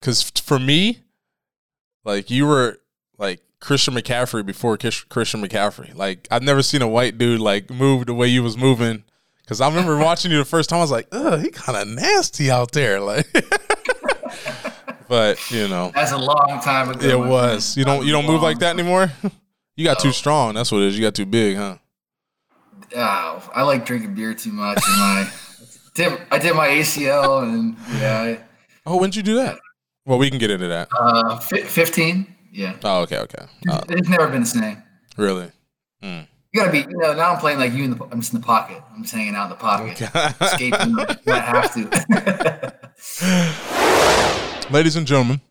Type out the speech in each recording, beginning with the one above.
because for me, like you were like Christian McCaffrey before Christian McCaffrey. Like I've never seen a white dude like move the way you was moving. Because I remember watching you the first time, I was like, "Oh, he kind of nasty out there." Like, but you know, that's a long time ago. It was. You don't you don't move like that anymore. You got too strong. That's what it is. You got too big, huh? Oh, I like drinking beer too much. And my did, I did my ACL and yeah. I, oh, when did you do that? Well, we can get into that. Uh, fifteen. Yeah. Oh, okay, okay. Uh, it's never been the same. Really? Mm. You gotta be, you know. Now I'm playing like you in the. I'm just in the pocket. I'm just hanging out in the pocket, okay. escaping. I have to. Ladies and gentlemen,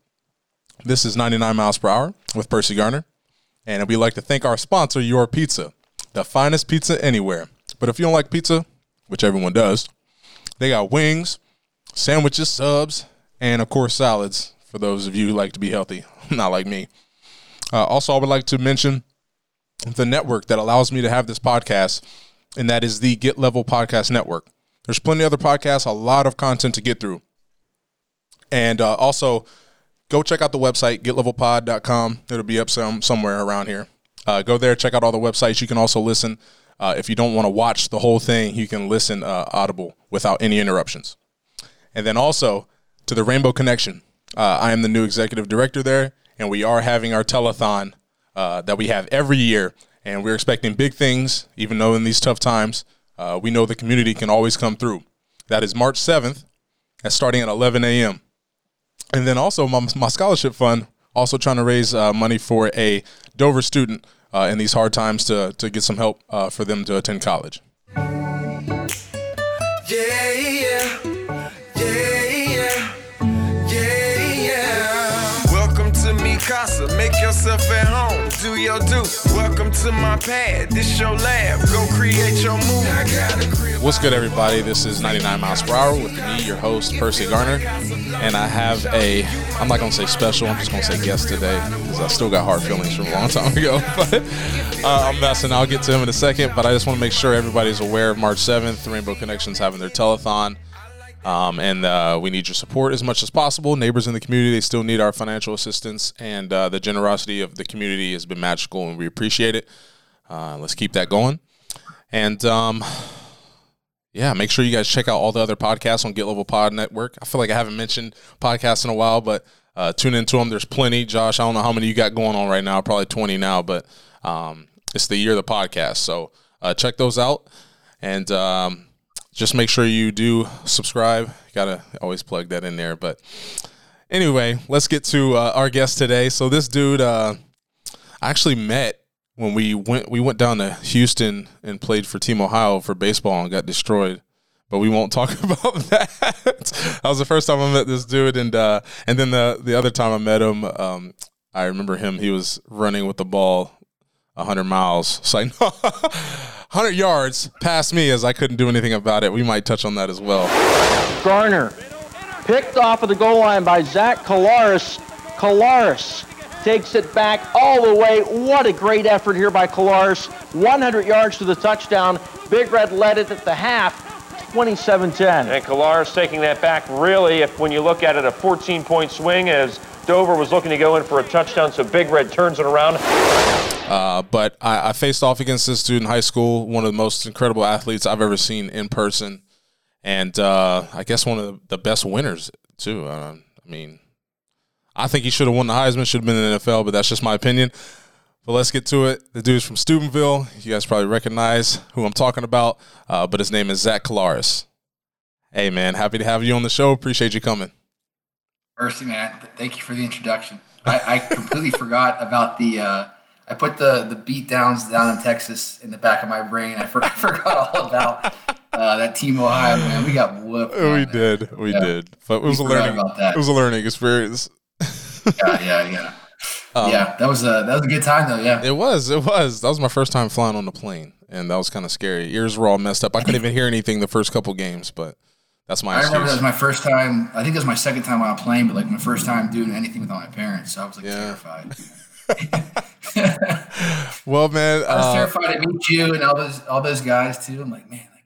this is 99 miles per hour with Percy Garner, and we'd like to thank our sponsor, Your Pizza, the finest pizza anywhere. But if you don't like pizza, which everyone does, they got wings, sandwiches, subs, and of course salads for those of you who like to be healthy, not like me. Uh, also, I would like to mention the network that allows me to have this podcast, and that is the Get Level Podcast Network. There's plenty of other podcasts, a lot of content to get through. And uh, also, go check out the website, getlevelpod.com. It'll be up some somewhere around here. Uh, go there, check out all the websites. You can also listen. Uh, if you don't want to watch the whole thing, you can listen uh, audible without any interruptions. And then also to the Rainbow Connection. Uh, I am the new executive director there, and we are having our telethon uh, that we have every year, and we're expecting big things. Even though in these tough times, uh, we know the community can always come through. That is March seventh, that's starting at 11 a.m. And then also my, my scholarship fund, also trying to raise uh, money for a Dover student uh, in these hard times to to get some help uh, for them to attend college. Yeah. Yourself at home, do your do. Welcome to my pad, this your lab, go create your move. What's good, everybody? This is 99 miles per hour with me, your host, Percy Garner. And I have a, I'm not to say special, I'm just to say guest today because I still got hard feelings from a long time ago. But uh, I'm messing, I'll get to him in a second. But I just want to make sure everybody's aware of March 7th, Rainbow Connections having their telethon. Um, and uh, we need your support as much as possible. Neighbors in the community, they still need our financial assistance, and uh, the generosity of the community has been magical, and we appreciate it. Uh, let's keep that going. And um, yeah, make sure you guys check out all the other podcasts on Get Level Pod Network. I feel like I haven't mentioned podcasts in a while, but uh, tune into them. There's plenty. Josh, I don't know how many you got going on right now, probably 20 now, but um, it's the year of the podcast. So uh, check those out. And um, just make sure you do subscribe. Gotta always plug that in there. But anyway, let's get to uh, our guest today. So this dude, uh, I actually met when we went we went down to Houston and played for Team Ohio for baseball and got destroyed. But we won't talk about that. that was the first time I met this dude, and uh, and then the the other time I met him, um, I remember him. He was running with the ball 100 miles. So I know 100 yards past me as I couldn't do anything about it. We might touch on that as well. Garner picked off of the goal line by Zach Collaros. Collaros takes it back all the way. What a great effort here by Collaros. 100 yards to the touchdown. Big Red led it at the half. 27-10. And Collaros taking that back really, if when you look at it, a 14-point swing as Dover was looking to go in for a touchdown, so Big Red turns it around. Uh, but I, I, faced off against this dude in high school, one of the most incredible athletes I've ever seen in person, and uh, I guess one of the best winners too. Uh, I mean, I think he should have won the Heisman, should have been in the NFL, but that's just my opinion. But let's get to it. The dude's from Steubenville. You guys probably recognize who I'm talking about, uh, but his name is Zach Collaros. Hey, man, happy to have you on the show. Appreciate you coming. Percy, man. Thank you for the introduction. I, I completely forgot about the. Uh, I put the the beat downs down in Texas in the back of my brain. I, for, I forgot all about uh, that team Ohio man. We got whooped. We did, we yeah. did. But it was we a learning. It was a learning experience. yeah, yeah, yeah. Um, yeah, that was a that was a good time though. Yeah, it was. It was. That was my first time flying on the plane, and that was kind of scary. Ears were all messed up. I couldn't even hear anything the first couple games, but that's my. I excuse. remember that was my first time. I think it was my second time on a plane, but like my first time doing anything without my parents. So I was like yeah. terrified. well, man, I was uh, terrified to meet you and all those all those guys too. I'm like, man, like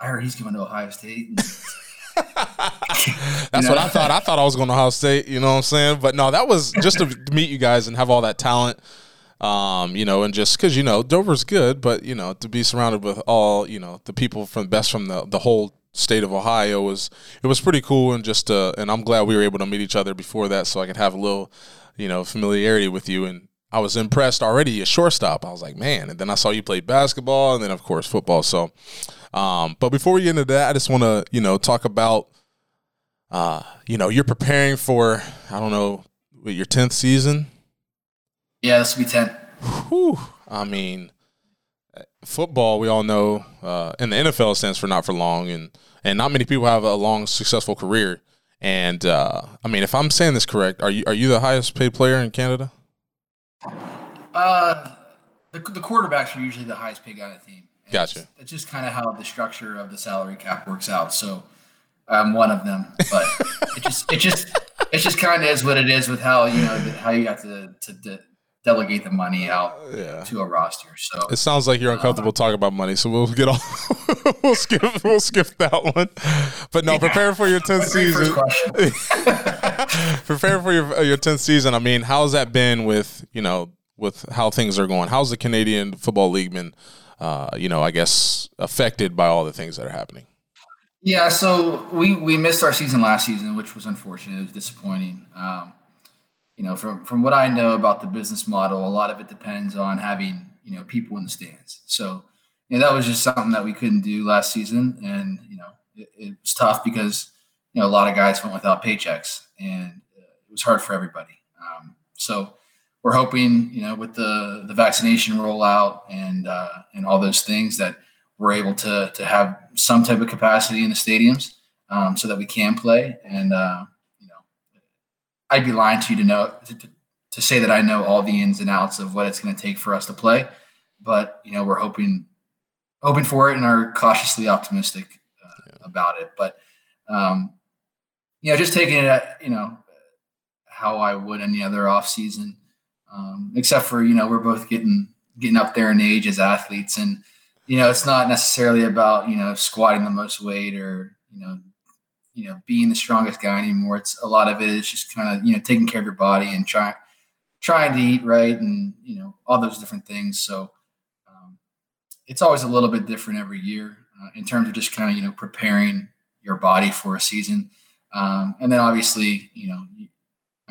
I heard he's going to Ohio State. That's what I thought. I thought I was going to Ohio State. You know what I'm saying? But no, that was just to meet you guys and have all that talent. Um, you know, and just because you know Dover's good, but you know to be surrounded with all you know the people from best from the the whole state of Ohio was it was pretty cool and just uh, and I'm glad we were able to meet each other before that so I could have a little you know familiarity with you and I was impressed already at shortstop. I was like, man, and then I saw you play basketball and then of course football. So, um, but before we get into that, I just want to you know talk about uh, you know you're preparing for I don't know your tenth season. Yeah, this will be ten. Whew. I mean, football we all know, uh, and the NFL stands for not for long, and and not many people have a long successful career. And uh, I mean, if I'm saying this correct, are you are you the highest paid player in Canada? Uh, the, the quarterbacks are usually the highest paid guy on the team. And gotcha. It's, it's, just kind of how the structure of the salary cap works out. So I'm one of them, but it just it just it just kind of is what it is with how you know how you have to to delegate the money out yeah. to a roster. So it sounds like you're uncomfortable uh, talking about money, so we'll get off. we'll skip. We'll skip that one. But no, yeah. prepare for your tenth season. prepare for your your tenth season. I mean, how's that been with you know with how things are going? How's the Canadian Football League been? Uh, you know, I guess affected by all the things that are happening. Yeah, so we we missed our season last season, which was unfortunate. It was disappointing. Um, you know, from from what I know about the business model, a lot of it depends on having you know people in the stands. So, you know, that was just something that we couldn't do last season, and you know, it, it was tough because you know a lot of guys went without paychecks, and it was hard for everybody. Um, so, we're hoping, you know, with the the vaccination rollout and uh, and all those things that we're able to to have some type of capacity in the stadiums um, so that we can play and. Uh, I'd be lying to you to know to, to, to say that I know all the ins and outs of what it's going to take for us to play. But you know, we're hoping hoping for it and are cautiously optimistic uh, yeah. about it. But um, you know, just taking it at you know how I would any other off season, um, except for you know we're both getting getting up there in age as athletes, and you know it's not necessarily about you know squatting the most weight or you know you know being the strongest guy anymore. It's a lot of it is just kind of you know taking care of your body and trying trying to eat right and you know all those different things. So um, it's always a little bit different every year uh, in terms of just kind of you know preparing your body for a season. Um, and then obviously you know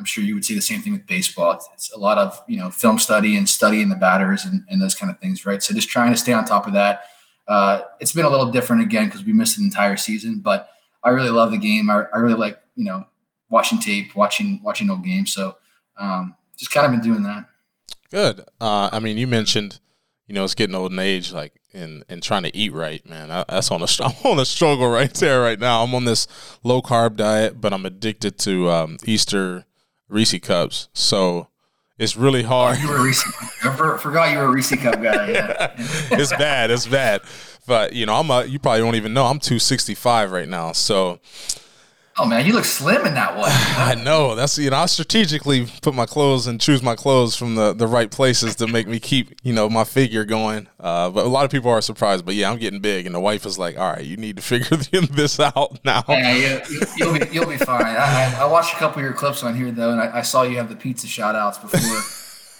I'm sure you would see the same thing with baseball. It's, it's, a lot of you know film study and studying the batters and, and those kind of things, right? So just trying to stay on top of that. Uh, it's been a little different again because we missed an entire season, but I really love the game. I, I really like you know watching tape, watching watching old games. So um, just kind of been doing that. Good. Uh, I mean, you mentioned you know it's getting old in age, like and and trying to eat right, man. I, that's on a I'm on a struggle right there right now. I'm on this low carb diet, but I'm addicted to um, Easter Reese cups. So it's really hard. Oh, you were a Reese. I forgot you were a Reese cup guy. Yeah. it's bad. It's bad. But you know, I'm a. You probably don't even know. I'm 265 right now. So. Oh man, you look slim in that one. I know. That's you know, I strategically put my clothes and choose my clothes from the, the right places to make me keep you know my figure going. Uh, but a lot of people are surprised. But yeah, I'm getting big, and the wife is like, "All right, you need to figure this out now." Yeah, you, will be you'll be fine. I, I, watched a couple of your clips on here though, and I, I saw you have the pizza shout outs before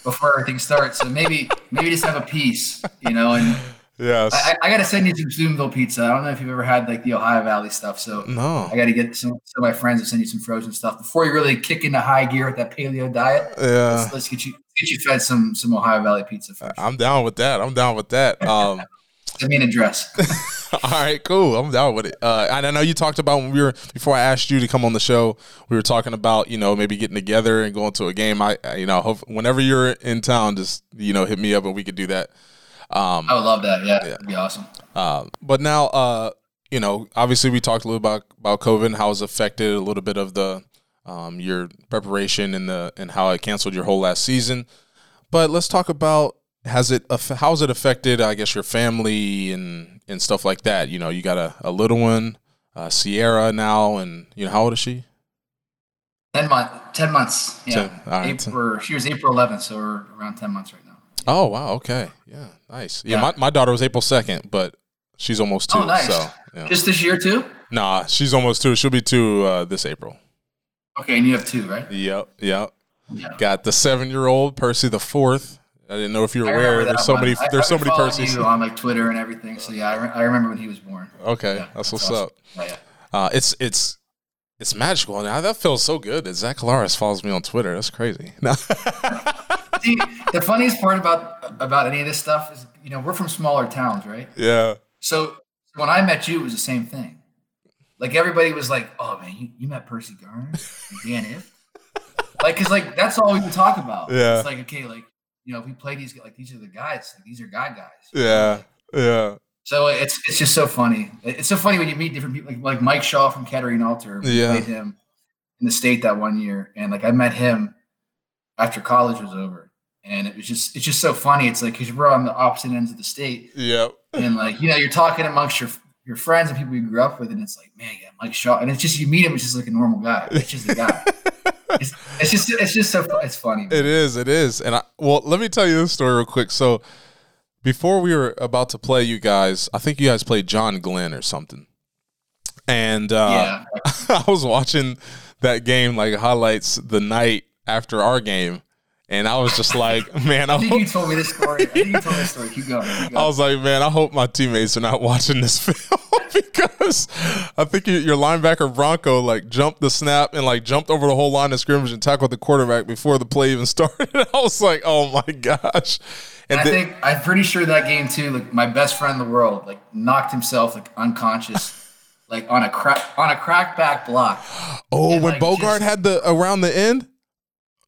before everything starts. So maybe maybe just have a piece, you know, and Yes. I, I got to send you some Steubenville pizza. I don't know if you've ever had like the Ohio Valley stuff. So no, I got to get some, some of my friends to send you some frozen stuff before you really kick into high gear with that paleo diet. Yeah. Let's, let's get you get you fed some some Ohio Valley pizza first. I'm down with that. I'm down with that. Um, Send me an address. All right, cool. I'm down with it. Uh, and I know you talked about when we were before I asked you to come on the show. We were talking about you know maybe getting together and going to a game. I you know hope, whenever you're in town, just you know hit me up and we could do that. Um, I would love that. Yeah, yeah. that'd be awesome. Uh, but now, uh, you know, obviously we talked a little about about COVID and how it's affected a little bit of the um, your preparation and the and how it canceled your whole last season. But let's talk about has it how's it affected? I guess your family and and stuff like that. You know, you got a, a little one, uh, Sierra now, and you know how old is she? Ten months. Ten months. Yeah. Ten, right, April, she was April 11th, so we're around ten months right. Oh wow, okay, yeah, nice. Yeah, yeah. My, my daughter was April second, but She's almost two. Oh, nice. So yeah. Just this year too? nah, she's almost two. She'll be two uh, this April. Okay, and you have two, right? Yep, yep. Yeah. Got the seven-year-old Percy the fourth. I didn't know if you were aware. There's so one. many. I- There's I've so many Percys. on like Twitter and everything. So yeah, I, re- I remember when he was born. Okay, Yeah, that's what's awesome. up. Yeah. Uh, it's it's it's magical. And that feels so good that Zach Collaros follows me on Twitter. That's crazy. No. See, the funniest part about about any of this stuff is, you know, we're from smaller towns, right? yeah. So when I met you, it was the same thing. Like everybody was like, "Oh man, you, you met Percy Garner, and Dan If?" like, cause like that's all we would talk about. Yeah. It's like okay, like you know, if we play these, like these are the guys. Like, these are guy guys. Yeah. Yeah. So it's it's just so funny. It's so funny when you meet different people, like, like Mike Shaw from Kettering Alter. Yeah. played him in the state that one year, and like I met him after college was over, and it was just it's just so funny. It's like because we're on the opposite ends of the state, Yep. and like you know you're talking amongst your your friends and people you grew up with, and it's like man, yeah, Mike Shaw, and it's just you meet him, it's just like a normal guy. It's just a guy. it's, it's just it's just so it's funny. man. It is. It is. And I, well, let me tell you this story real quick. So, before we were about to play, you guys, I think you guys played John Glenn or something. And uh, yeah, I was watching that game, like highlights, the night after our game, and I was just like, man, I I think hope, you told me this story. I think you told me this story. Keep going. Keep I was like, man, I hope my teammates are not watching this film because I think you- your linebacker Bronco like jumped the snap and like jumped over the whole line of scrimmage and tackled the quarterback before the play even started. I was like, oh my gosh. And I think I'm pretty sure that game too. Like my best friend in the world, like knocked himself like unconscious, like on a crack on a crackback block. oh, and, when like, Bogart just- had the around the end.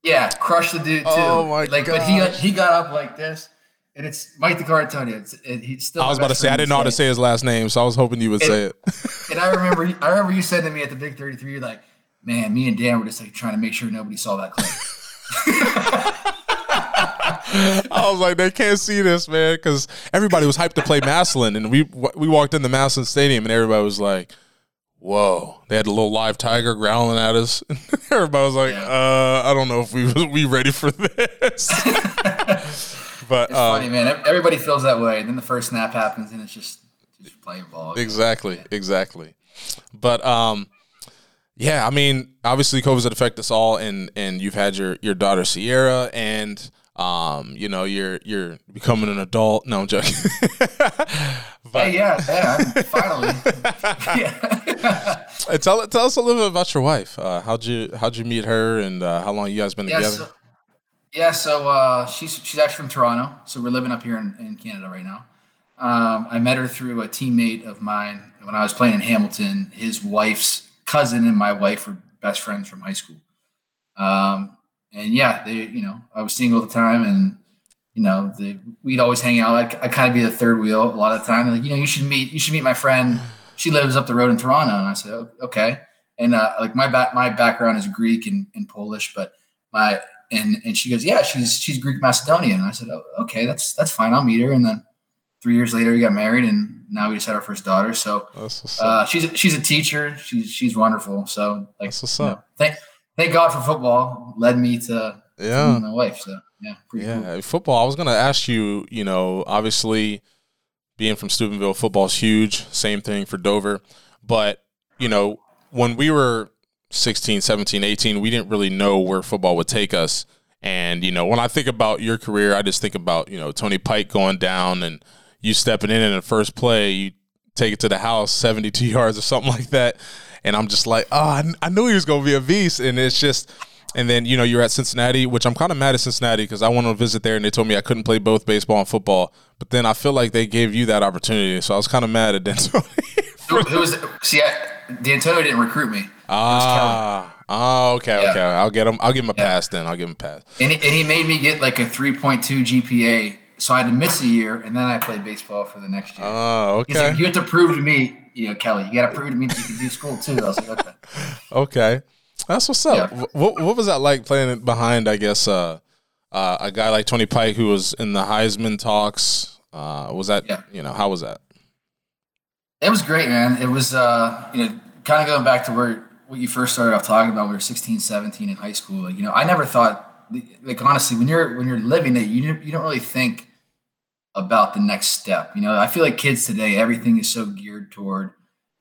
Yeah, crushed the dude too. Oh, my like, but he he got up like this, and it's Mike DeCartonia. It's it, he's still. I was about to say I didn't know how to say his last name, so I was hoping you would It- say it. And I remember I remember you said to me at the Big Thirty Three, you're like, man, me and Dan were just like trying to make sure nobody saw that clip. I was like, they can't see this, man, because everybody was hyped to play Massillon, and we we walked into Massillon Stadium, and everybody was like, "Whoa!" They had a little live tiger growling at us. everybody was like, Yeah. "Uh, I don't know if we we ready for this." but It's funny, um, man. Everybody feels that way. And then the first snap happens, and it's just just playing ball. exactly, exactly. But um, yeah, I mean, obviously, COVID's affected us all, and and you've had your your daughter Sierra, and um, you know, you're you're becoming an adult. No, I'm joking. but Hey, yeah, yeah, finally. yeah. Tell tell us a little bit about your wife. Uh, how'd you how'd you meet her, and uh, how long you guys been yeah, together? so, yeah, so uh, she's she's actually from Toronto, so we're living up here in, in Canada right now. Um, I met her through a teammate of mine when I was playing in Hamilton. His wife's cousin and my wife were best friends from high school. Um, and yeah, they, you know, I was single at the time, and you know, the, we'd always hang out. I'd, I'd kind of be the third wheel a lot of the time. Like, you know, you should meet, you should meet my friend. She lives up the road in Toronto, and I said, "O- okay. And uh, like my back, my background is Greek and, and Polish, but my and and she goes, yeah, she's she's Greek Macedonian. And I said, oh, okay, that's that's fine. I'll meet her. And then three years later, we got married, and now we just had our first daughter. So up. uh, she's a, she's a teacher. She's she's wonderful. So like, That's what's you know, up. thank thank God for football. Led me to, to yeah. my wife. So yeah, pretty cool. Yeah, football. I was gonna ask you. You know, obviously, being from Steubenville, football's huge. Same thing for Dover, but you know, when we were 16, 17, 18, we didn't really know where football would take us. And you know, when I think about your career, I just think about you know Tony Pike going down and you stepping in in the first play, you take it to the house, 72 yards or something like that. And I'm just like, oh, I, I knew he was going to be a beast. And it's just, and then, you know, you're at Cincinnati, which I'm kind of mad at Cincinnati because I went on a visit there and they told me I couldn't play both baseball and football. But then I feel like they gave you that opportunity. So I was kind of mad at Dantonio. Who, who was see? I, Dantonio didn't recruit me, ah, oh, okay, Yeah. okay. I'll get him. I'll give him a Yeah. pass then. I'll give him a pass. and he, and he made me get like a 3.2 GPA. So I had to miss a year, and then I played baseball for the next year. Oh, He's like, okay. you have to prove to me, you know, Kelly, you got to prove to me that you can do school too. I was like, okay. Okay. That's what's up. Yeah. What, what was that like playing behind, I guess, uh, uh, a guy like Tony Pike who was in the Heisman talks? Uh, was that, Yeah. you know, how was that? It was great, man. It was, uh, you know, kind of going back to where what you first started off talking about. when We were 16, 17 in high school. Like, you know, I never thought, like, honestly, when you're when you're living it, you you don't really think about the next step. You know, I feel like kids today, everything is so geared toward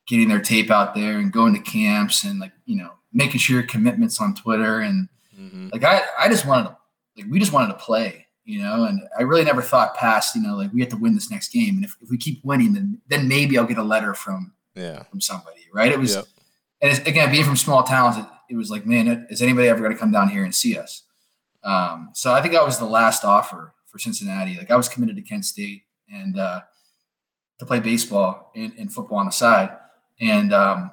getting their tape out there and going to camps and like, you know, making sure your commitments on Twitter. And mm-hmm. like, I, I just wanted to, like, we just wanted to play, you know, and I really never thought past, you know, like we have to win this next game. And if, if we keep winning, then, then maybe I'll get a letter from, yeah, from somebody. Right. It was, yep. and again, being from small towns, it, it was like, man, is anybody ever going to come down here and see us? Um, so I think that was the last offer for Cincinnati. Like I was committed to Kent State and uh, to play baseball and, and, football on the side. And um,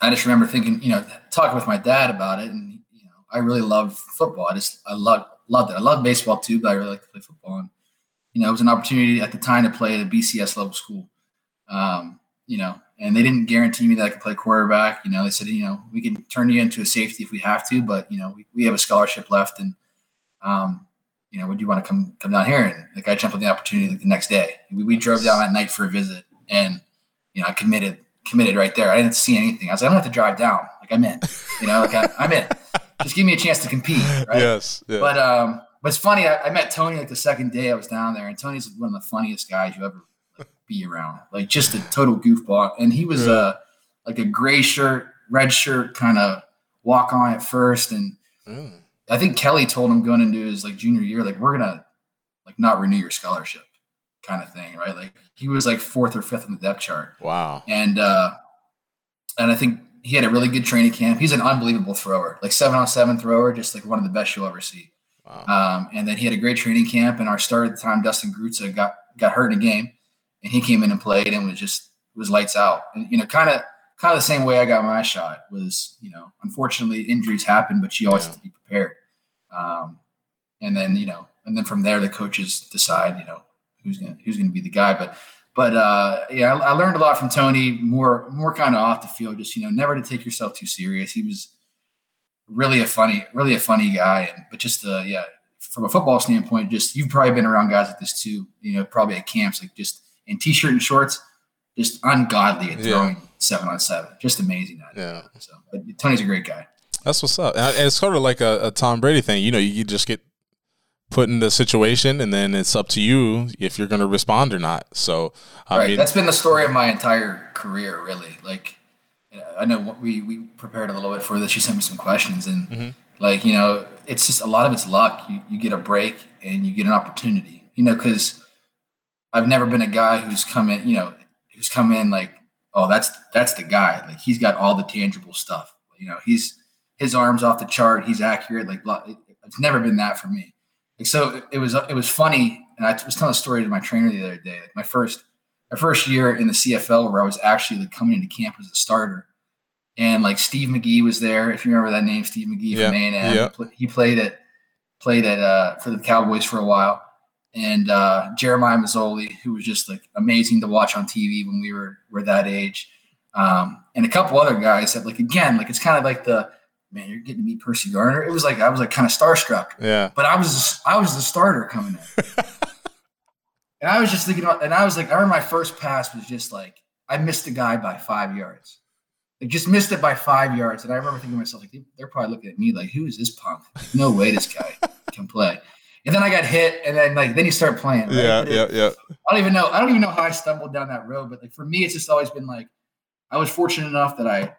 I just remember thinking, you know, talking with my dad about it, and you know, I really loved football. I just I loved loved it. I loved baseball too, but I really like to play football. And you know, it was an opportunity at the time to play at a BCS level school. Um, you know, and they didn't guarantee me that I could play quarterback. You know, they said, you know, we can turn you into a safety if we have to, but you know, we, we have a scholarship left, and um, you know, would you want to come come down here? And like I jumped on the opportunity like the next day. We, we drove down that night for a visit, and you know, I committed committed right there. I didn't see anything. I was like, I don't have to drive down. Like I'm in. You know, like I, am in. Just give me a chance to compete. Right? Yes. Yeah. But um, but it's funny. I, I, met Tony like the second day I was down there, and Tony's one of the funniest guys you ever like, be around. Like just a total goofball, and he was a uh, like a gray shirt, red shirt kind of walk on at first, and. Mm I think Kelly told him going into his like junior year, like we're gonna like not renew your scholarship, kind of thing, right? Like he was like fourth or fifth on the depth chart. Wow. And uh, and I think he had a really good training camp. He's an unbelievable thrower, like seven on seven thrower, just like one of the best you'll ever see. Wow. Um, and then he had a great training camp. And our starter at the time, Dustin Grutza, got got hurt in a game, and he came in and played and was just was lights out. And you know, kind of kind of the same way I got my shot was, you know, unfortunately injuries happen, but you always yeah. have to be prepared. Um, and then, you know, and then from there, the coaches decide, you know, who's going to, who's to be the guy. But, but, uh, yeah, I, I learned a lot from Tony more, more kind of off the field, just, you know, never to take yourself too serious. He was really a funny, really a funny guy. And, but just, uh, yeah, from a football standpoint, just, you've probably been around guys like this too, you know, probably at camps, like just in t-shirt and shorts, just ungodly at throwing yeah. seven on seven. Just amazing. yeah. So, but Tony's a great guy. That's what's up. And it's sort of like a, a Tom Brady thing. You know, you just get put in the situation, and then it's up to you if you're going to respond or not. So, I right. Mean, That's been the story of my entire career, really. Like, I know we we prepared a little bit for this. You sent me some questions, and mm-hmm. like you know, it's just a lot of it's luck. You you get a break and you get an opportunity. You know, because I've never been a guy who's come in. You know, who's come in like, oh, that's that's the guy. Like he's got all the tangible stuff. You know, he's his arms off the chart. He's accurate. Like it's never been that for me. Like so, it was it was funny, and I was telling a story to my trainer the other day. Like my first my first year in the CFL, where I was actually like coming into camp as a starter, and like Steve McGee was there. If you remember that name, Steve McGee yeah. from A and M. He played at played at uh, for the Cowboys for a while, and uh, Jeremiah Masoli, who was just like amazing to watch on TV when we were were that age, um, and a couple other guys that like again like it's kind of like the man, you're getting to meet Percy Garner. It was like I was like kind of starstruck. Yeah. But I was I was the starter coming in. and I was just thinking about, and I was like, I remember my first pass was just like I missed the guy by five yards. Like just missed it by five yards. And I remember thinking to myself, like, they're probably looking at me like, who is this punk? No way this guy can play. And then I got hit, and then like then you start playing. Right? Yeah, yeah, yeah. I don't even know. I don't even know how I stumbled down that road, but like for me, it's just always been like I was fortunate enough that I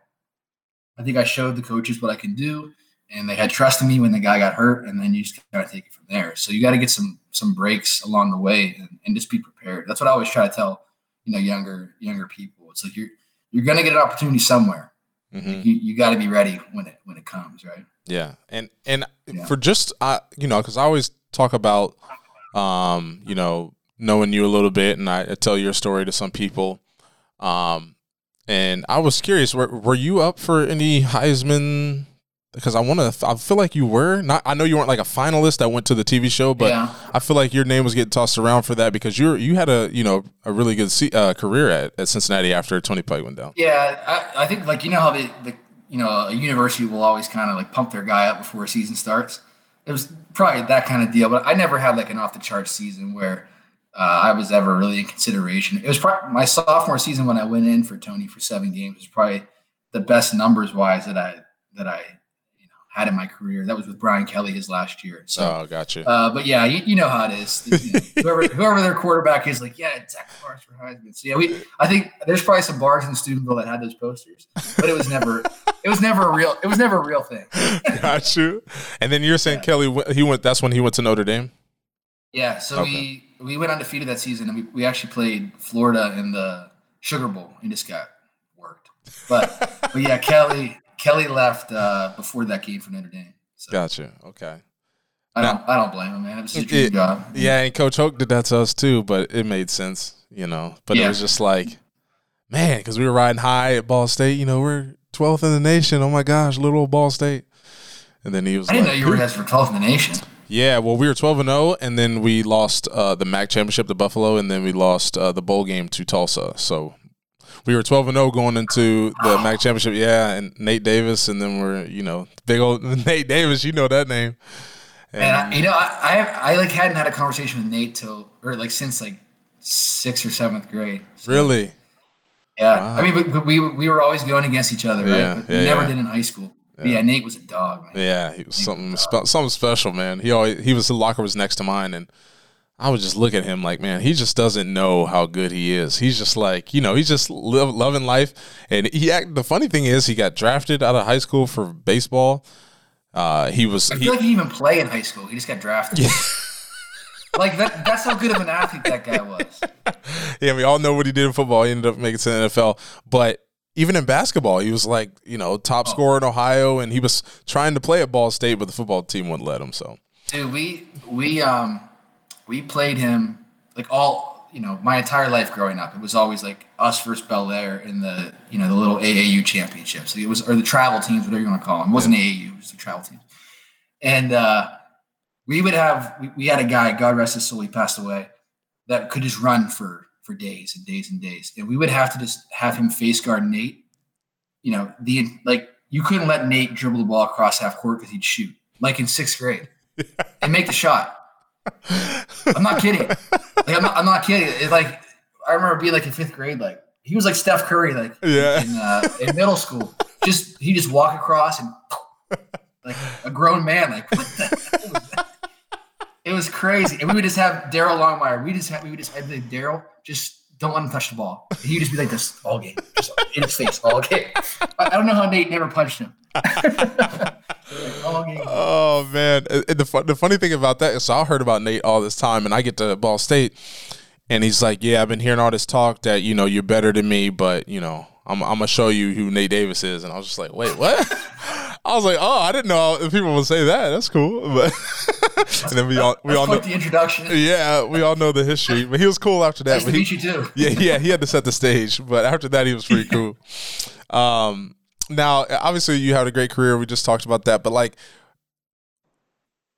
I think I showed the coaches what I can do, and they had trust in me when the guy got hurt, and then you just kind of take it from there. So you got to get some some breaks along the way, and, and, just be prepared. That's what I always try to tell you know younger younger people. It's like you're you're gonna get an opportunity somewhere. Mm-hmm. You, you got to be ready when it when it comes, right? Yeah, and and yeah. for just uh, you know, because I always talk about um, you know knowing you a little bit, and I, I tell your story to some people. Um, and I was curious, were, were you up for any Heisman? Because I want to, I feel like you were. Not, I know you weren't like a finalist that went to the TV show, but yeah. I feel like your name was getting tossed around for that because you're you had a you know a really good uh, career at, at Cincinnati after Tony Pike went down. Yeah, I, I think like you know how the, the you know a university will always kind of like pump their guy up before a season starts. It was probably that kind of deal, but I never had like an off the charts season where uh, I was ever really in consideration. It was probably my sophomore season when I went in for Tony for seven games was probably the best numbers wise that I that I you know had in my career. That was with Brian Kelly his last year. So, oh, gotcha. Uh, but yeah, you, you, know how it is. You know, whoever, whoever their quarterback is, like, yeah, Zach Clark for Heisman. So yeah, we. I think there's probably some bars in Steubenville that had those posters, but it was never. it was never a real. It was never a real thing. Got you. And then you're saying yeah. Kelly, he went. That's when he went to Notre Dame. Yeah. So okay. we we went undefeated that season, and we, we actually played Florida in the Sugar Bowl and just got worked. But but yeah, Kelly Kelly left uh, before that game for Notre Dame. So. Gotcha. Okay. I don't. I don't blame him, man. It was dream it, job. Yeah, and Coach Hoke did that to us too, but it made sense, you know. But yeah. it was just like, man, because we were riding high at Ball State. You know, we're 12th in the nation. Oh my gosh, little Ball State. And then he was. I didn't like, know you were guys for 12th in the nation. Yeah, well, we were 12 and 0, and then we lost uh, the MAC championship to Buffalo, and then we lost uh, the bowl game to Tulsa. So we were 12 and 0 going into the MAC championship. Yeah, and Nate Davis, and then we're you know big old Nate Davis. You know that name. And, and I, you know, I, I, I like hadn't had a conversation with Nate till or like since like sixth or seventh grade. So, really? Yeah. Wow. I mean, but, but, we we were always going against each other, right? Yeah, but yeah, we never yeah. did in high school. Yeah. yeah. Nate was a dog. Man. Yeah, he was Nate something was spe- something special, man. He always he was the locker was next to mine, and I would just look at him like, man, he just doesn't know how good he is. He's just like, you know, he's just live, loving life. And he act. The funny thing is, he got drafted out of high school for baseball. Uh, he was. I feel he, like he didn't even play in high school. He just got drafted. Yeah. like that. That's how good of an athlete that guy was. yeah, we all know what he did in football. He ended up making it to the NFL, but even in basketball, he was like, you know, top oh. scorer in Ohio, and he was trying to play at Ball State, but the football team wouldn't let him. So, dude, we we um we played him like all you know my entire life growing up. It was always like us versus Bellaire in the you know the little AAU championships. It was or the travel teams, whatever you want to call them. It wasn't AAU, it was the travel teams. And uh, we would have we, we had a guy, God rest his soul, he passed away, that could just run for for days and days and days, and we would have to just have him face guard Nate. You know the like you couldn't let Nate dribble the ball across half court because he'd shoot like in sixth grade and make the shot I'm not kidding. Like, I'm, not, I'm not kidding. It's like I remember being like in fifth grade, like he was like Steph Curry, like yeah. in, uh, in middle school. Just he just walk across and like a grown man, like what the? It was crazy, and we would just have Daryl Longmire. We just have we would just have Daryl just don't let him touch the ball. He would just be like this all game, just in his face all game. I, don't know how Nate never punched him. oh man, the the funny thing about that is, so I heard about Nate all this time, and I get to Ball State, and he's like, "Yeah, I've been hearing all this talk that you know you're better than me, but you know I'm I'm gonna show you who Nate Davis is," and I was just like, "Wait, what?" I was like, "Oh, I didn't know people would say that. That's cool." But and then we all we all know the introduction. Yeah, we all know the history. But he was cool after that. Nice to he, meet you too. Yeah, yeah, he had to set the stage. But after that, he was pretty cool. Um, now, obviously, you had a great career. We just talked about that. But like,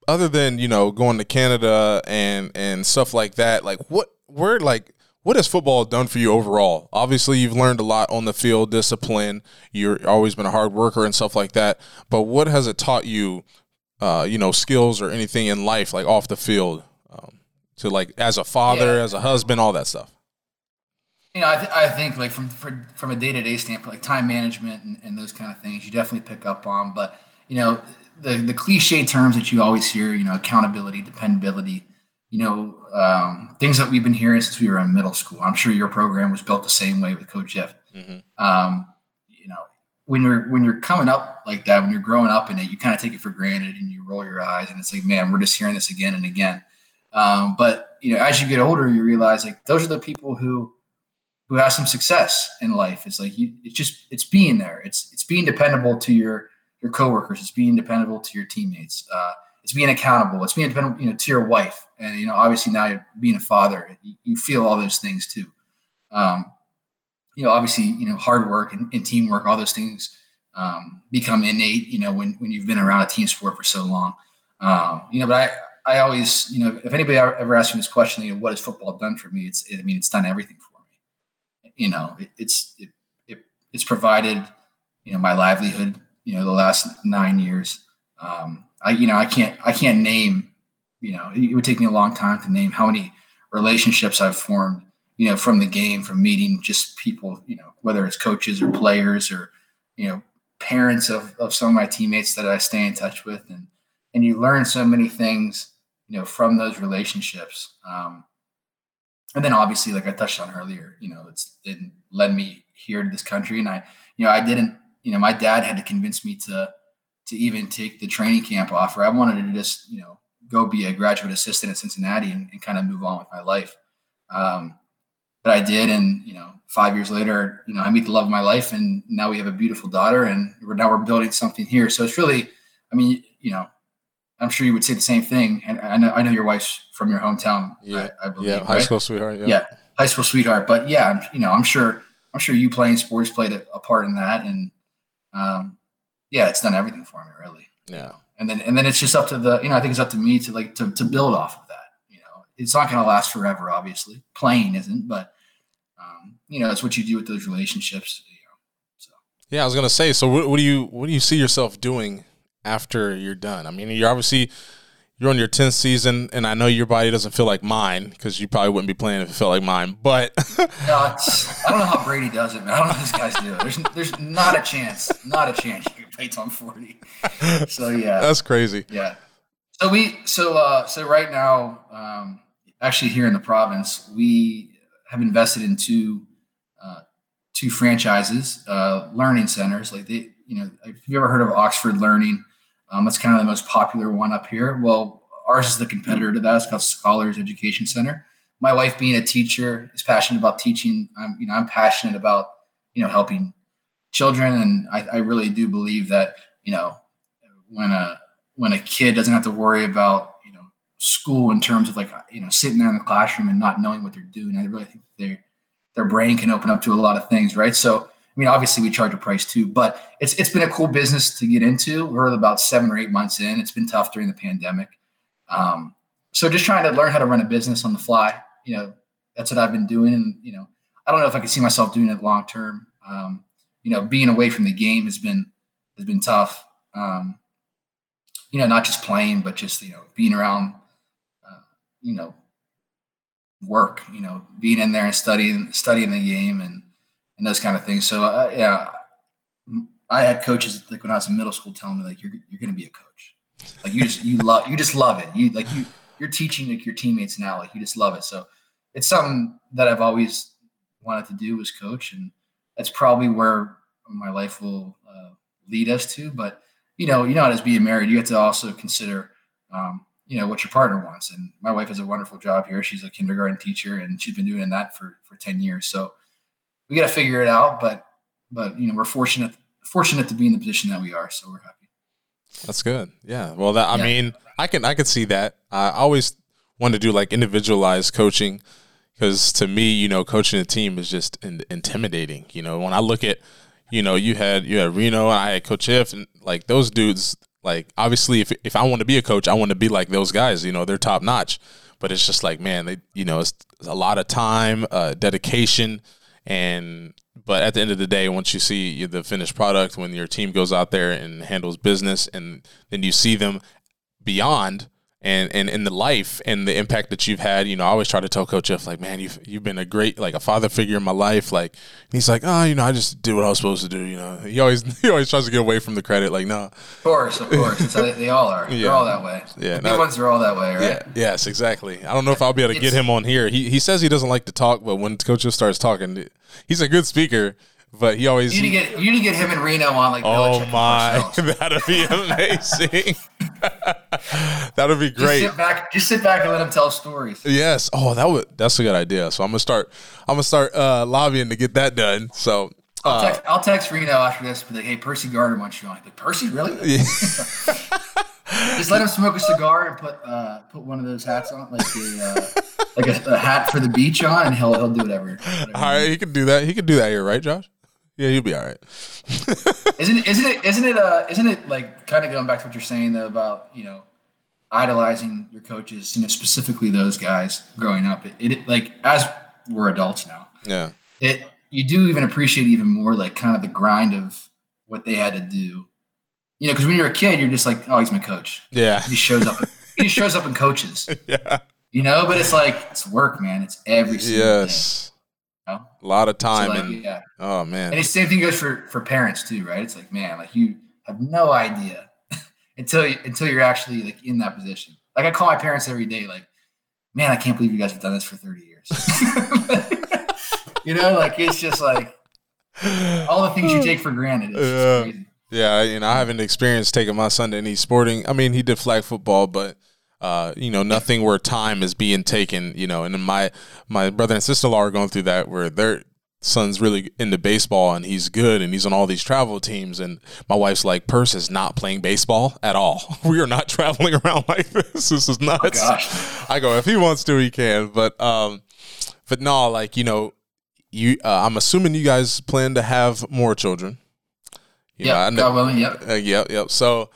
other than you know going to Canada and and stuff like that, like what where like what has football done for you overall? Obviously, you've learned a lot on the field, discipline. You're always been a hard worker and stuff like that. But what has it taught you? Uh, you know, skills or anything in life, like off the field, um, to like as a father, yeah. as a husband, all that stuff. You know, I, th- I think like from for, from a day to day standpoint, like time management and, and those kind of things, you definitely pick up on. But you know, the the cliche terms that you always hear, you know, accountability, dependability, you know, um, things that we've been hearing since we were in middle school. I'm sure your program was built the same way with Coach Jeff. Mm-hmm. Um, when you're when you're coming up like that, when you're growing up in it, you kind of take it for granted and you roll your eyes, and it's like, man, we're just hearing this again and again. Um, but you know, as you get older, you realize like those are the people who who have some success in life. It's like you, it's just it's being there. It's it's being dependable to your your coworkers. It's being dependable to your teammates. Uh, it's being accountable. It's being dependable, you know, to your wife. And you know, obviously now you're being a father, you, you feel all those things too. Um, you know, obviously, you know, hard work and, and teamwork, all those things um, become innate. You know, when when you've been around a team sport for so long. Um, you know, but I I always, you know, if anybody ever asks me this question, you know, what has football done for me? It's, it, I mean, it's done everything for me. You know, it, it's it, it, it's provided, you know, my livelihood you know the last nine years. Um, I you know I can't I can't name you know it would take me a long time to name how many relationships I've formed you know from the game from meeting just people you know whether it's coaches or players or you know parents of, of some of my teammates that I stay in touch with, and and you learn so many things, you know, from those relationships. Um, and then obviously, like I touched on earlier, you know, it's it led me here to this country, and I, you know, I didn't, you know, my dad had to convince me to to even take the training camp offer. I wanted to just, you know, go be a graduate assistant at Cincinnati and, and kind of move on with my life. Um, but I did, and you know, five years later, you know, I meet the love of my life, and now we have a beautiful daughter, and we're now we're building something here. So it's really, I mean, you know, I'm sure you would say the same thing, and I know I know your wife's from your hometown. Yeah, I, I believe, yeah, high right? school sweetheart. Yeah. yeah, high school sweetheart. But yeah, I'm, you know, I'm sure I'm sure you playing sports played a, a part in that, and um, yeah, it's done everything for me, really. yeah. And then and then it's just up to the you know I think it's up to me to like to to build off of that. You know, it's not going to last forever, obviously. Playing isn't, but um, you know, it's what you do with those relationships. You know, so Yeah, I was gonna say. So, what, what do you what do you see yourself doing after you're done? I mean, you're obviously you're on your tenth season, and I know your body doesn't feel like mine because you probably wouldn't be playing if it felt like mine. But no, I don't know how Brady does it, man. I don't know how these guys do it. There's there's not a chance, not a chance you can play I'm 40. So yeah, that's crazy. Yeah. So we so uh so right now, um actually here in the province, we have invested in two uh two franchises, uh learning centers. Like they, you know, if you ever heard of Oxford Learning, um that's kind of the most popular one up here. Well, ours is the competitor to that. It's called Scholars Education Center. My wife being a teacher is passionate about teaching. I'm, you know, I'm passionate about, you know, helping children. And I, I really do believe that, you know, when a when a kid doesn't have to worry about you know school in terms of like you know sitting there in the classroom and not knowing what they're doing i really think their their brain can open up to a lot of things right? So i mean obviously we charge a price too but it's it's been a cool business to get into. We're about seven or eight months in. It's been tough during the pandemic. Um, so just trying to learn how to run a business on the fly you know that's what i've been doing. And you know i don't know if i can see myself doing it long term. Um, you know being away from the game has been has been tough. Um, you know, not just playing, but just you know, being around, uh, you know, work. You know, being in there and studying, studying the game and and those kind of things. So uh, yeah, I had coaches like when I was in middle school telling me like you're you're going to be a coach. Like you just you love you just love it. You like you you're teaching like your teammates now. Like you just love it. So it's something that I've always wanted to do as coach, and that's probably where my life will uh, lead us to. But you know, you're not as being married, you have to also consider, um, you know, what your partner wants. And my wife has a wonderful job here. She's a kindergarten teacher, and she's been doing that for for ten years. So we got to figure it out. But but you know, we're fortunate fortunate to be in the position that we are. So we're happy. That's good. Yeah. Well, that I Yeah. mean, I can I can see that. I always want to do like individualized coaching because to me, you know, coaching a team is just in, intimidating. You know, when I look at, you know, you had you had Reno, I had Coach If, and like those dudes. Like obviously, if if I want to be a coach, I want to be like those guys. You know, they're top notch. But it's just like, man, they you know, it's a lot of time, uh, dedication, and but at the end of the day, once you see the finished product, when your team goes out there and handles business, and then you see them beyond and and in the life and the impact that you've had, you know, I always try to tell Coach Jeff, like, man, you've you've been a great like a father figure in my life. Like, he's like, oh, you know, I just did what I was supposed to do. You know, he always he always tries to get away from the credit. Like, no, Of course, of course. It's they, they all are. Yeah. They're all that way. Yeah, The no- ones are all that way, right? Yeah. Yes, exactly. I don't know if I'll be able to get him on here. He he says he doesn't like to talk, but when Coach Jeff starts talking, he's a good speaker. But he always You need to get you need to get him and Reno on like Oh my, that'd be amazing. that'd be great. Just sit back, just sit back and let him tell stories. Yes. Oh, that would that's a good idea. So I'm gonna start. I'm gonna start uh, lobbying to get that done. So I'll, uh, text, I'll text Reno after this. Be like, "Hey, Percy Garner wants you on." Like, "Percy, really?" Just let him smoke a cigar and put uh, put one of those hats on, like a uh, like a, a hat for the beach on, and he'll he'll do whatever. whatever. all right, he can do that. He can do that here, right, Josh? Yeah, he'll be all right. Isn't it? Isn't it? Isn't it? Uh, isn't it like kind of going back to what you're saying though about you know idolizing your coaches, you know specifically those guys growing up. It, it like as we're adults now, Yeah. it you do even appreciate even more like kind of the grind of what they had to do. You know, because when you're a kid, you're just like, oh, he's my coach. Yeah. He shows up. he shows up and coaches. Yeah. You know, but it's like it's work, man. It's every single. Yes. Know? A lot of time. So like, and, yeah. Oh man. And the same thing goes for for parents too, right? It's like, man, like you have no idea until you, until you're actually like in that position. Like I call my parents every day, like, man, I can't believe you guys have done this for 30 years. you know, like it's just like all the things you take for granted. It's crazy. Yeah, you know, I haven't experienced taking my son to any sporting. I mean, he did flag football, but uh, you know, nothing where time is being taken. You know, and my my brother and sister in law are going through that where their son's really into baseball and he's good and he's on all these travel teams. And my wife's like, Purse is not playing baseball at all. We are not traveling around like this. This is nuts. Oh, I go, if he wants to, he can. But um, but no, like you know, you. Uh, I'm assuming you guys plan to have more children. Yeah, God willing. Yep. Uh, yep. Yep. So,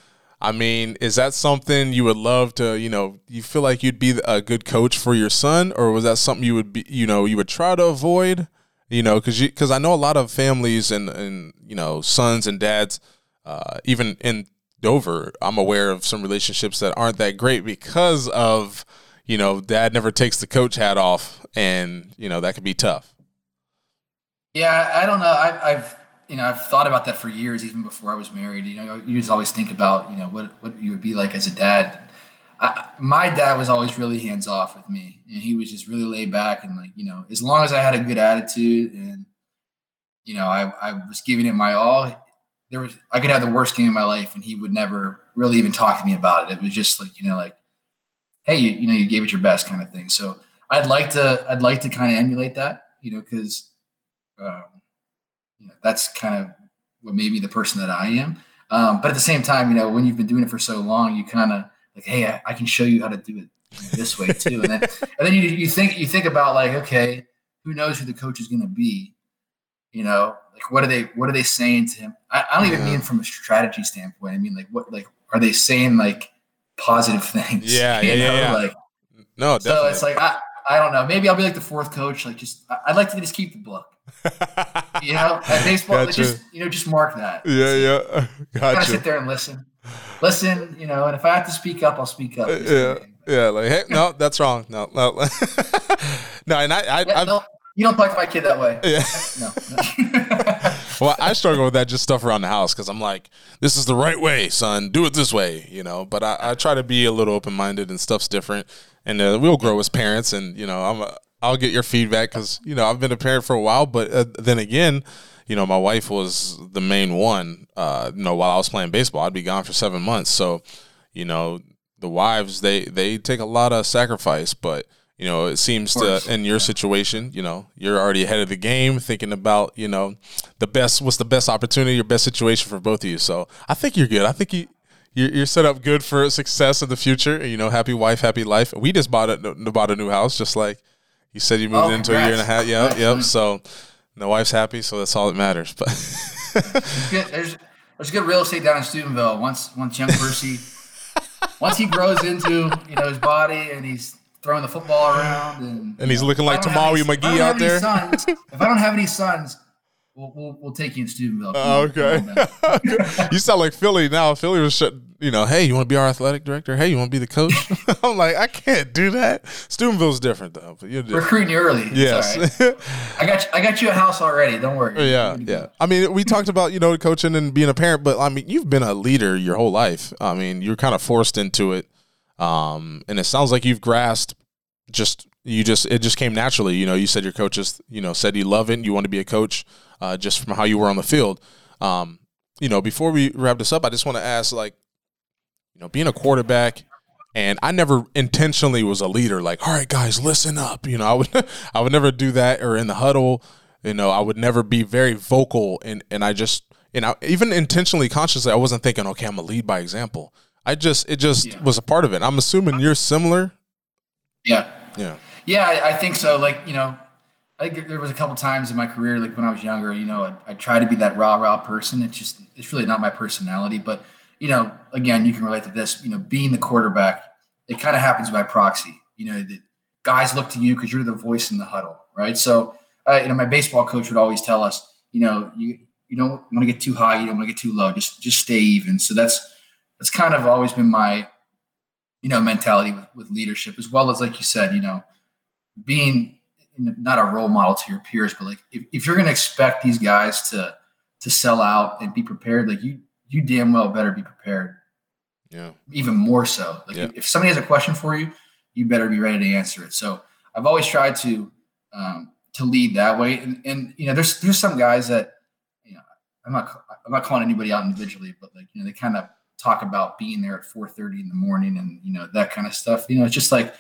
I mean, is that something you would love to? You know, you feel like you'd be a good coach for your son, or was that something you would be? You know, you would try to avoid. You know, because you because I know a lot of families and and you know sons and dads, uh, even in Dover, I'm aware of some relationships that aren't that great because of you know dad never takes the coach hat off, and you know that could be tough. Yeah, I don't know. I, I've you know, I've thought about that for years, even before I was married. You know, you just always think about, you know, what what you would be like as a dad. I, my dad was always really hands off with me, and he was just really laid back and like, you know, as long as I had a good attitude and, you know, I I was giving it my all. There was I could have the worst game of my life, and he would never really even talk to me about it. It was just like, you know, like, hey, you, you know, you gave it your best, kind of thing. So I'd like to I'd like to kind of emulate that, you know, because. Um, you know, that's kind of what made me the person that I am. Um, but at the same time, you know, when you've been doing it for so long, you kind of like, hey, I, I, can show you how to do it this way too. And then, and then you, you think you think about like, okay, who knows who the coach is going to be? You know, like what are they what are they saying to him? I, I don't even yeah. mean from a strategy standpoint. I mean like what like are they saying like positive things? Yeah, yeah, yeah, yeah, Like no, definitely. so it's like I, I don't know. Maybe I'll be like the fourth coach. Like just I'd like to just keep the book you know, at baseball, gotcha. just you know, just mark that. Yeah, yeah. Gotcha. Kind sit there and listen, listen. You know, and if I have to speak up, I'll speak up. Yeah, yeah. Like, hey, no, that's wrong. No, no, no. And I, I, yeah, no, you don't talk to my kid that way. Yeah. no. well, I struggle with that just stuff around the house because I'm like, this is the right way, son. Do it this way, you know. But I, I try to be a little open minded and stuff's different, and uh, we'll grow as parents. And you know, I'm a, I'll get your feedback because you know I've been a parent for a while, but uh, then again, you know my wife was the main one. Uh, you know while I was playing baseball, I'd be gone for seven months, so you know the wives they they take a lot of sacrifice, but you know it seems to in your situation, you know you're already ahead of the game, thinking about you know the best what's the best opportunity, your best situation for both of you. So I think you're good. I think you you're, set up good for success in the future. You know, happy wife, happy life. We just bought a bought a new house, just like you said you moved oh, into a year and a half. Yeah, yep. So the wife's happy, so that's all that matters. But there's there's good real estate down in Steubenville. Once once young Percy, once he grows into you know his body and he's throwing the football around and and he's know, looking like Tamawi McGee out there. Sons, if I don't have any sons, We'll, we'll, we'll, take you in Steubenville. Oh, okay. you sound like Philly now. Philly was shut, you know, hey, you want to be our athletic director? Hey, you want to be the coach? I'm like, I can't do that. Steubenville's different though. But you're different. recruiting you early. Yes. Right. I got you, I got you a house already. Don't worry. Yeah, yeah. I mean, we talked about you know coaching and being a parent, but I mean, you've been a leader your whole life. I mean, you're kind of forced into it, um, and it sounds like you've grasped just you just it just came naturally. You know, you said your coaches, you know, said you love it, you want to be a coach uh, just from how you were on the field. Um, you know, before we wrap this up, I just want to ask, like, you know, being a quarterback, and I never intentionally was a leader. Like, all right, guys, listen up. You know, I would, I would never do that, or in the huddle. You know, I would never be very vocal, and and I just, you know, even intentionally, consciously, I wasn't thinking, okay, I'm a lead by example. I just, it just yeah. was a part of it. I'm assuming you're similar. Yeah. Yeah. Yeah, I, I think so. Like, you know, I think there was a couple times in my career, like when I was younger, you know, I, I try to be that rah rah person. It's just it's really not my personality. But you know, again, you can relate to this. You know, being the quarterback, it kind of happens by proxy. You know, the guys look to you because you're the voice in the huddle, right? So, uh, you know, my baseball coach would always tell us, you know, you you don't want to get too high, you don't want to get too low. Just just stay even. So that's that's kind of always been my, you know, mentality with, with leadership, as well as like you said, you know, being not a role model to your peers, but like if, if you're going to expect these guys to to sell out and be prepared, like you you damn well better be prepared. Yeah. Even more so. Like Yeah. if somebody has a question for you, you better be ready to answer it. So I've always tried to um, to lead that way. And and you know, there's there's some guys that you know I'm not I'm not calling anybody out individually, but like you know they kind of talk about being there at 4:30 in the morning and you know that kind of stuff. You know, it's just like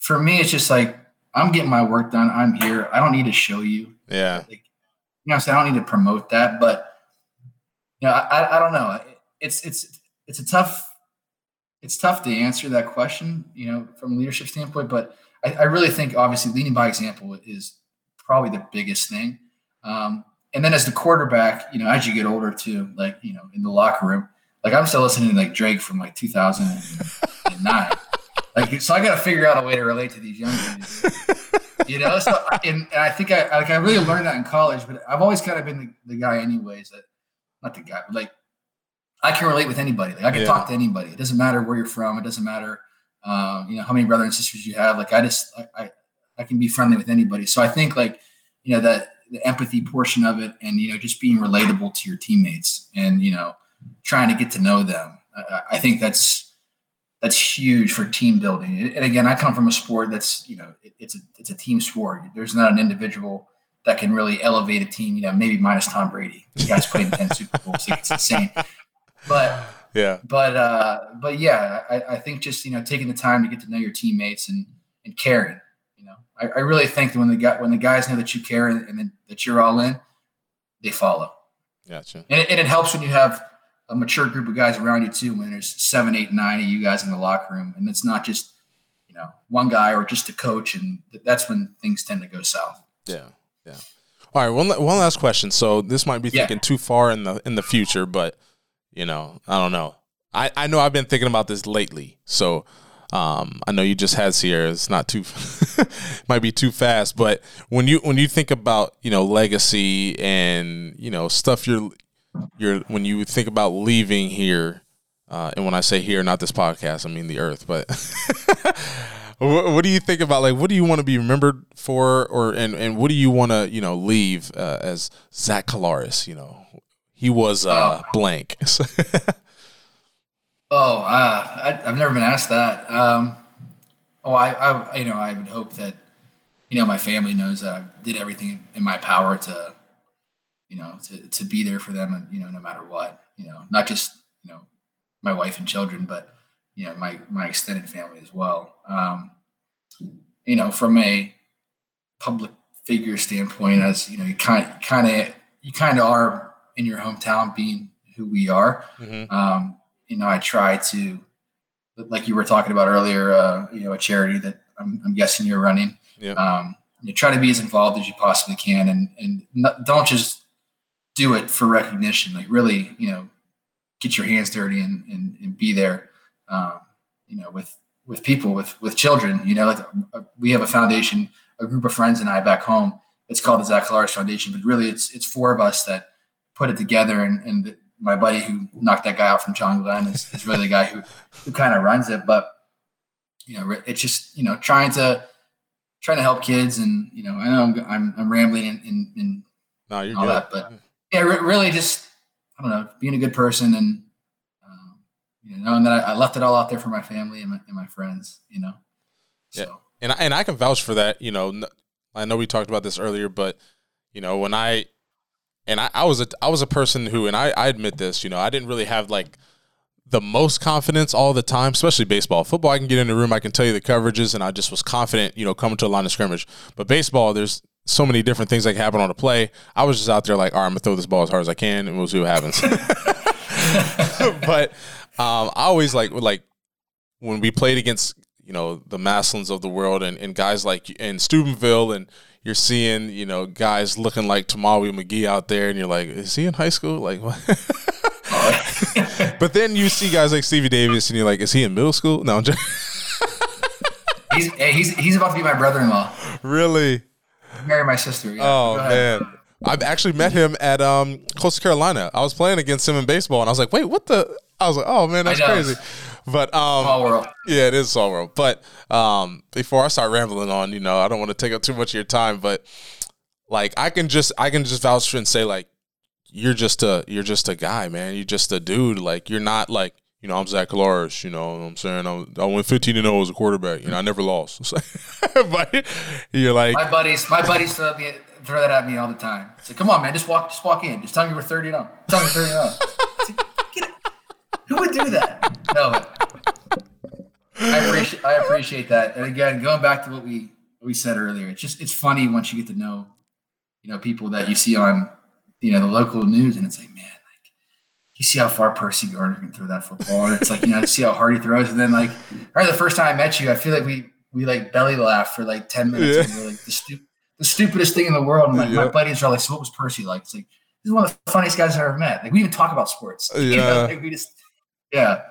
for me, it's just like I'm getting my work done. I'm here. I don't need to show you. Yeah. Like, you know, I'm saying I don't need to promote that, but know, I, I don't know. It's it's it's a tough it's tough to answer that question, you know, from a leadership standpoint. But I, I really think obviously leading by example is probably the biggest thing. Um, and then as the quarterback, you know, as you get older too, like you know, in the locker room, like I'm still listening to like Drake from like 2009. like, so I got to figure out a way to relate to these young dudes. You know, so and, and I think I like I really learned that in college, but I've always kind of been the, the guy, anyways. That not the guy, but like I can relate with anybody. Like I can Yeah. talk to anybody. It doesn't matter where you're from. It doesn't matter, um, you know, how many brothers and sisters you have. Like I just, I, I, I can be friendly with anybody. So I think like, you know, that the empathy portion of it, and you know, just being relatable to your teammates, and you know, trying to get to know them. I, I think that's that's huge for team building. And again, I come from a sport that's, you know, it, it's a it's a team sport. There's not an individual that can really elevate a team. You know, maybe minus Tom Brady. The guy's played in ten Super Bowls. Like, it's insane. But Yeah. but uh, but yeah, I, I think just you know taking the time to get to know your teammates and and caring. You know, I, I really think that when the guy when the guys know that you care and, and that you're all in, they follow. Gotcha. And it, and it helps when you have a mature group of guys around you too. When there's seven, eight, nine of you guys in the locker room, and it's not just you know one guy or just a coach, and th- that's when things tend to go south. Yeah. Yeah. All right. One one last question. So this might be Yeah. thinking too far in the in the future, but you know, I don't know. I I know I've been thinking about this lately. So um, I know you just had Sierra. It's not too might be too fast, but when you when you think about you know legacy and you know stuff you're you're when you think about leaving here, uh, and when I say here, not this podcast, I mean the earth, but. What, what do you think about like what do you want to be remembered for, or and and what do you want to you know leave uh, as Zach Collaros? You know, he was uh, blank. Oh, uh, I, I've never been asked that. Um, oh, I, I, you know, I would hope that, you know, my family knows that I did everything in my power to, you know, to, to be there for them, and you know, no matter what, you know, not just you know, my wife and children, but you know, my my extended family as well. Um, you know, from a public figure standpoint, as you know, you kind kind of you kind of are in your hometown, being who we are Mhm. um, you know, I try to, like you were talking about earlier, uh, you know, a charity that I'm, I'm guessing you're running. Yeah. Um, you try to be as involved as you possibly can, and and not, don't just do it for recognition. Like really, you know, get your hands dirty and and, and be there. Um, you know, with with people, with with children. You know, like uh, we have a foundation, a group of friends and I back home. It's called the Zach Collaros Foundation, but really, it's it's four of us that put it together, and and my buddy who knocked that guy out from John Glenn is, is really the guy who who kind of runs it. But you know, it's just you know trying to trying to help kids, and you know, I know I'm I'm, I'm rambling and and, and no, all good. that, but yeah, re- really just I don't know, being a good person and you know, and then I, I left it all out there for my family and my, and my friends. You know, so. Yeah. and I, and I can vouch for that. You know, I know we talked about this earlier, but you know, when I and I, I was a I was a person who, and I, I admit this, you know, I didn't really have like the most confidence all the time, especially baseball. Football, I can get in the room, I can tell you the coverages, and I just was confident, you know, coming to a line of scrimmage. But baseball, there's so many different things that can happen on a play. I was just out there like, all right, I'm gonna throw this ball as hard as I can, and we'll see what happens. but um, I always like like when we played against you know the Massillons of the world and, and guys like in Steubenville and you're seeing you know guys looking like Tamawi McGee out there and you're like is he in high school like what? but then you see guys like Stevie Davis and you're like is he in middle school no I'm just he's, he's he's about to be my brother-in-law. really Marry my sister. Yeah. oh man I've actually met him at um Coastal Carolina I was playing against him in baseball and I was like wait what the I was like oh man that's crazy but um, Small world. yeah, it is small world. But um, before I start rambling on, you know, I don't want to take up too much of your time, but like I can just I can just vouch for and say like you're just a you're just a guy, man. You're just a dude. Like you're not like you know I'm Zach Collaros. You know what I'm saying I'm, I went 15 and 0 as a quarterback. You know I never lost. but you're like My buddies, my buddies throw, me, throw that at me all the time. Say, come on, man, just walk, just walk in. Just tell me we're 30 and 0. Tell me 30 and 0. Who would do that? No. I appreciate, I appreciate that. And again, going back to what we what we said earlier, it's just it's funny once you get to know, you know, people that you see on, you know, the local news, and it's like, man, like you see how far Percy Garner can throw that football, and it's like, you know, see how hard he throws, and then like, right, the first time I met you, I feel like we we like belly laughed for like ten minutes, Yeah. and we're like the stu- the stupidest thing in the world, and like my buddies are like, so what was Percy like? It's like this is one of the funniest guys I've ever met. Like we even talk about sports. You know, Yeah. like we just, yeah.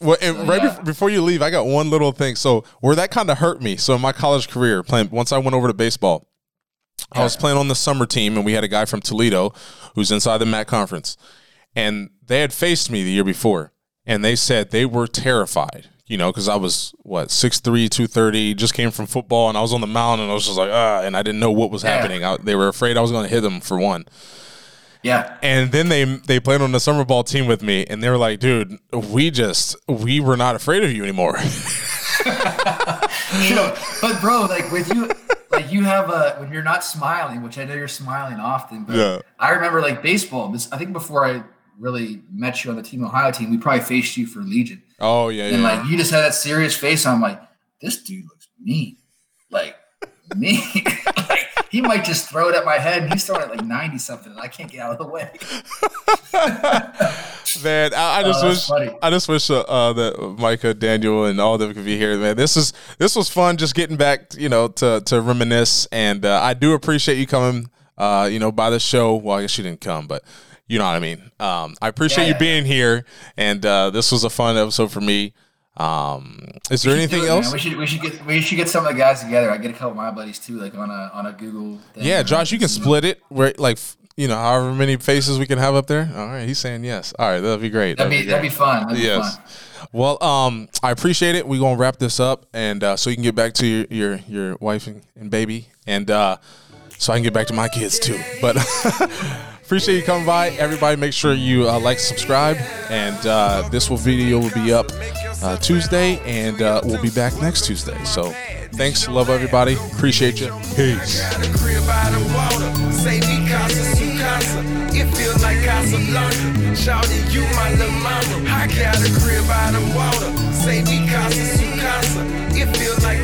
Well, and So, right yeah. bef- before you leave, I got one little thing. So where that kind of hurt me. So in my college career, playing once I went over to baseball, I was playing on the summer team, and we had a guy from Toledo who's inside the MAC conference, and they had faced me the year before, and they said they were terrified. You know, because I was what 6'3", 230, just came from football, and I was on the mound, and I was just like, ah, and I didn't know what was Yeah. happening. I, they were afraid I was going to hit them for one. Yeah. And then they they played on the summer ball team with me, and they were like, "Dude, we just we were not afraid of you anymore." You know, but bro, like with you, like you have a when you're not smiling, which I know you're smiling often, but Yeah. I remember like baseball. This I think before I really met you on the Team Ohio team, we probably faced you for Legion, oh yeah, and yeah. like you just had that serious face. I'm like, this dude looks mean, like mean. like, he might just throw it at my head, and he's throwing it like ninety something, and I can't get out of the way. man, I, I just Oh, wish funny. I just wish uh, uh, that Micah, Daniel, and all of them could be here, man. This is this was fun, just getting back, you know, to to reminisce, and uh, I do appreciate you coming, uh, you know, by the show. Well, I guess you didn't come, but you know what I mean. Um, I appreciate Yeah, you yeah, being here, and uh, this was a fun episode for me. Um, is there We should do anything it, man. else? We should we should get we should get some of the guys together. I get a couple of my buddies too, like on a on a Google. Thing, Yeah. Josh, you can split it where like you know however many faces we can have up there. All right, he's saying yes. All right, that'd be great. That'd be that'd be fun. That'd be yes. fun. Well, um, I appreciate it. We're gonna wrap this up, and uh, so you can get back to your your, your wife and, and baby, and uh, so I can get back to my kids too. But Appreciate you coming by. Everybody, make sure you uh, like, subscribe, and uh, this will video will be up uh, Tuesday, and uh, we'll be back next Tuesday. So thanks. Love everybody. Appreciate you. Peace it you my little mama. I got a crib water. Say Casa su Casa. It like